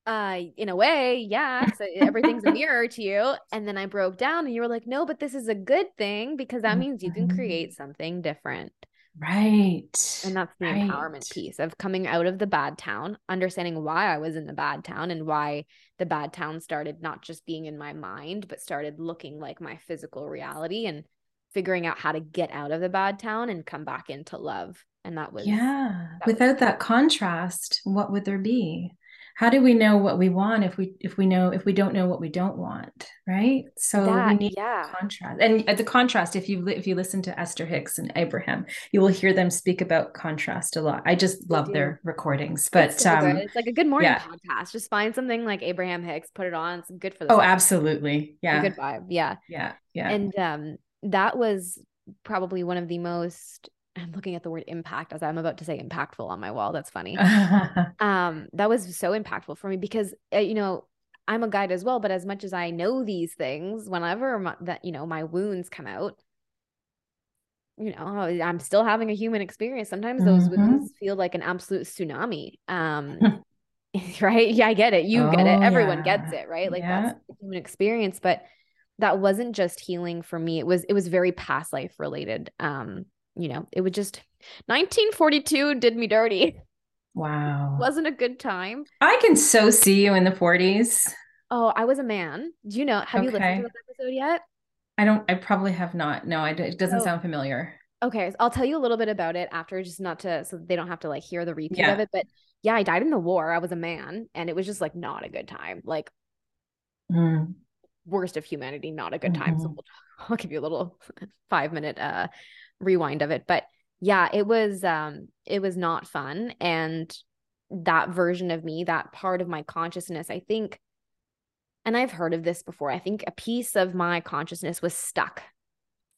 uh, in a way, yeah, so everything's a mirror to you. And then I broke down and you were like, no, but this is a good thing because that means you can mm-hmm. create something different. Right. And that's the right. empowerment piece of coming out of the bad town, understanding why I was in the bad town and why the bad town started not just being in my mind, but started looking like my physical reality and figuring out how to get out of the bad town and come back into love. And that was yeah. That Without was- that contrast, what would there be? How do we know what we want if we if we know if we don't know what we don't want, right? So that, we need yeah. contrast. And the contrast, if you if you listen to Esther Hicks and Abraham, you will hear them speak about contrast a lot. I just love their recordings. But it's, so um, it's like a good morning yeah. podcast. Just find something like Abraham Hicks, put it on. It's good for the. Oh, absolutely. Yeah. good vibe. Yeah. Yeah. Yeah. And um, that was probably one of the most I'm looking at the word impact as I'm about to say impactful on my wall. That's funny. um, that was so impactful for me because uh, you know I'm a guide as well, but as much as I know these things, whenever my, that you know my wounds come out, you know I'm still having a human experience. Sometimes those mm-hmm. wounds feel like an absolute tsunami. Um, right? Yeah, I get it. You oh, get it. Oh, Everyone yeah. gets it, right? Like yeah. that's human experience, but that wasn't just healing for me. It was it was very past life related. Um, you know, it would just 1942 did me dirty. Wow. wasn't a good time. I can so see you in the 40s. Oh, I was a man. Do you know? Have okay. you listened to this episode yet? I don't. I probably have not. No, I, it doesn't oh. sound familiar. Okay, so I'll tell you a little bit about it after, just not to so they don't have to like hear the repeat yeah. of it. But yeah, I died in the war. I was a man, and it was just like not a good time. Like, mm worst of humanity, not a good time. Mm-hmm. So we'll, I'll give you a little five minute uh rewind of it. But yeah, it was um it was not fun. And that version of me, that part of my consciousness, I think, and I've heard of this before, I think a piece of my consciousness was stuck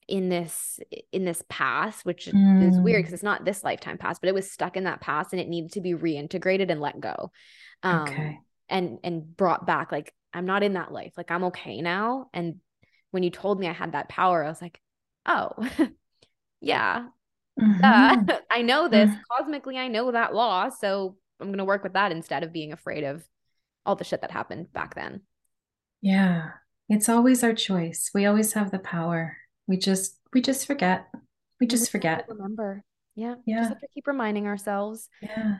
in this in this past which mm. is weird because mm. it's not this lifetime past but it was stuck in that past and it needed to be reintegrated and let go um okay. and and brought back like I'm not in that life. Like I'm okay now. And when you told me I had that power, I was like, oh, yeah. Mm-hmm. Uh, I know this. Mm-hmm. Cosmically, I know that law. So I'm going to work with that instead of being afraid of all the shit that happened back then. Yeah. It's always our choice. We always have the power. We just we just forget. We just forget. Remember. Yeah. Yeah. Just have to keep reminding ourselves. Yeah.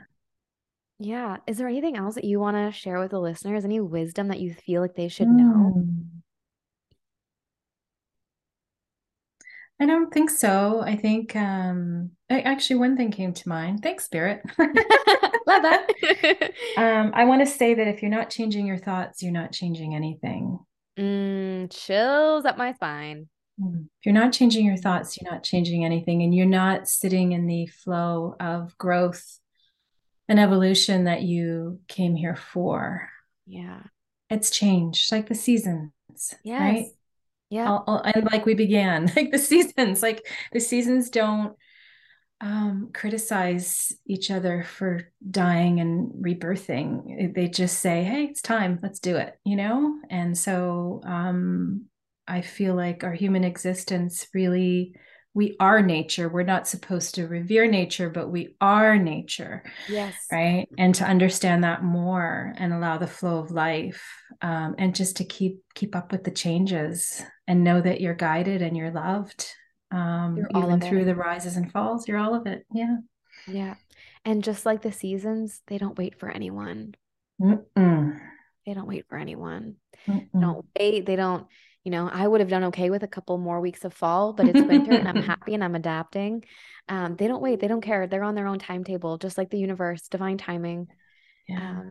Yeah. Is there anything else that you want to share with the listeners? Any wisdom that you feel like they should mm. know? I don't think so. I think um I, actually one thing came to mind. Thanks, Spirit. Love that. um, I want to say that if you're not changing your thoughts, you're not changing anything. Mm, chills up my spine. Mm. If you're not changing your thoughts, you're not changing anything, and you're not sitting in the flow of growth and evolution that you came here for. Yeah. It's changed, like the seasons. Yes. Right yeah. I'll, I'll, and like we began like the seasons like the seasons don't um, criticize each other for dying and rebirthing. They just say hey it's time. Let's do it you know? And so um, i feel like our human existence really we are nature. We're not supposed to revere nature, but we are nature. Yes. Right. And to understand that more and allow the flow of life um, and just to keep keep up with the changes and know that you're guided and you're loved. Um, you're even through it. the rises and falls, you're all of it. Yeah. Yeah. And just like the seasons, they don't wait for anyone. Mm-mm. They don't wait for anyone. They don't wait. They don't you know i would have done okay with a couple more weeks of fall but it's winter and i'm happy and i'm adapting um, they don't wait they don't care they're on their own timetable just like the universe divine timing yeah. Um,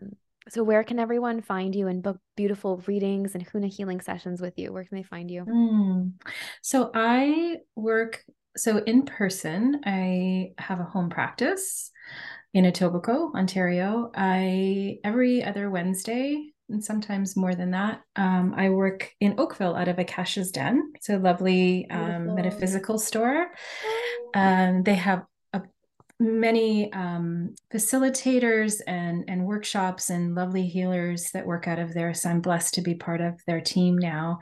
so where can everyone find you and book beautiful readings and huna healing sessions with you where can they find you mm. so i work so in person i have a home practice in Etobicoke, Ontario. I every other Wednesday and sometimes more than that. Um, I work in Oakville out of Akasha's Den. It's a lovely um, metaphysical store. Um, they have a, many um, facilitators and, and workshops and lovely healers that work out of there. So I'm blessed to be part of their team now.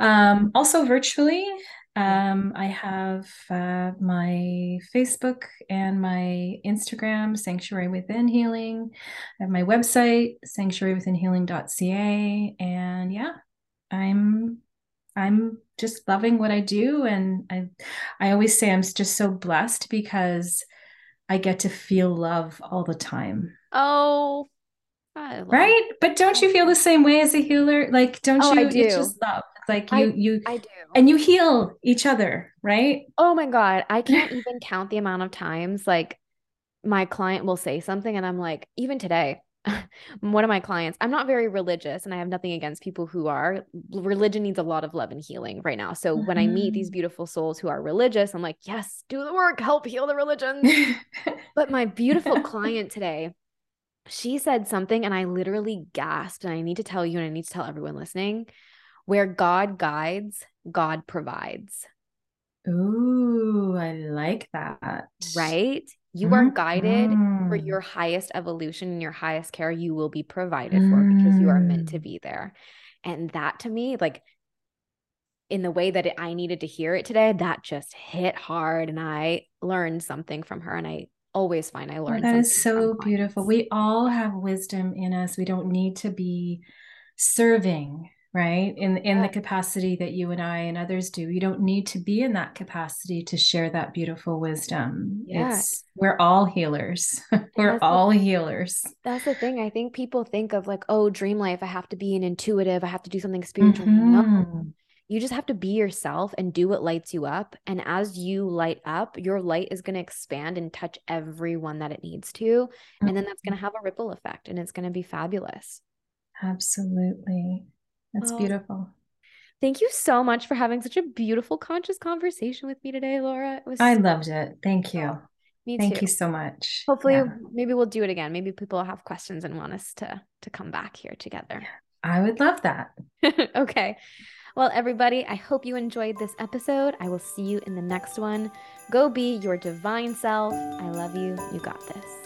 Um, also, virtually, um, I have uh, my Facebook and my Instagram, Sanctuary Within Healing. I have my website, sanctuarywithinhealing.ca. And yeah, I'm I'm just loving what I do. And I I always say I'm just so blessed because I get to feel love all the time. Oh, right. But don't you feel the same way as a healer? Like, don't oh, you? Do. It's just love. Like you, I, you, I do, and you heal each other, right? Oh my god, I can't even count the amount of times like my client will say something, and I'm like, even today, one of my clients, I'm not very religious, and I have nothing against people who are. Religion needs a lot of love and healing right now. So mm-hmm. when I meet these mm-hmm. beautiful souls who are religious, I'm like, yes, do the work, help heal the religion. but my beautiful client today she said something and I literally gasped. And I need to tell you, and I need to tell everyone listening where God guides, God provides. Ooh, I like that. Right? You mm-hmm. are guided for your highest evolution and your highest care. You will be provided mm-hmm. for because you are meant to mm. be there. And that to me, like in the way that it, I needed to hear it today, that just hit hard. And I learned something from her. And I always find I learned. Oh, that is so beautiful. We all have wisdom in us. We don't need to be serving right in in yeah. the capacity that you and i and others do you don't need to be in that capacity to share that beautiful wisdom yeah. it's we're all healers we're all the, healers that's the thing i think people think of like oh dream life i have to be an intuitive i have to do something spiritual mm-hmm. no you just have to be yourself and do what lights you up and as you light up your light is going to expand and touch everyone that it needs to mm-hmm. and then that's going to mm-hmm. have a ripple effect and it's going to be fabulous absolutely that's oh. beautiful. Thank you so much for having such a beautiful conscious conversation with me today, Laura. It was I loved it. Thank you. Oh, me Thank too. you so much. Hopefully yeah. maybe we'll do it again. Maybe people have questions and want us to to come back here together. I would love that. okay. Well, everybody, I hope you enjoyed this episode. I will see you in the next one. Go be your divine self. I love you. You got this.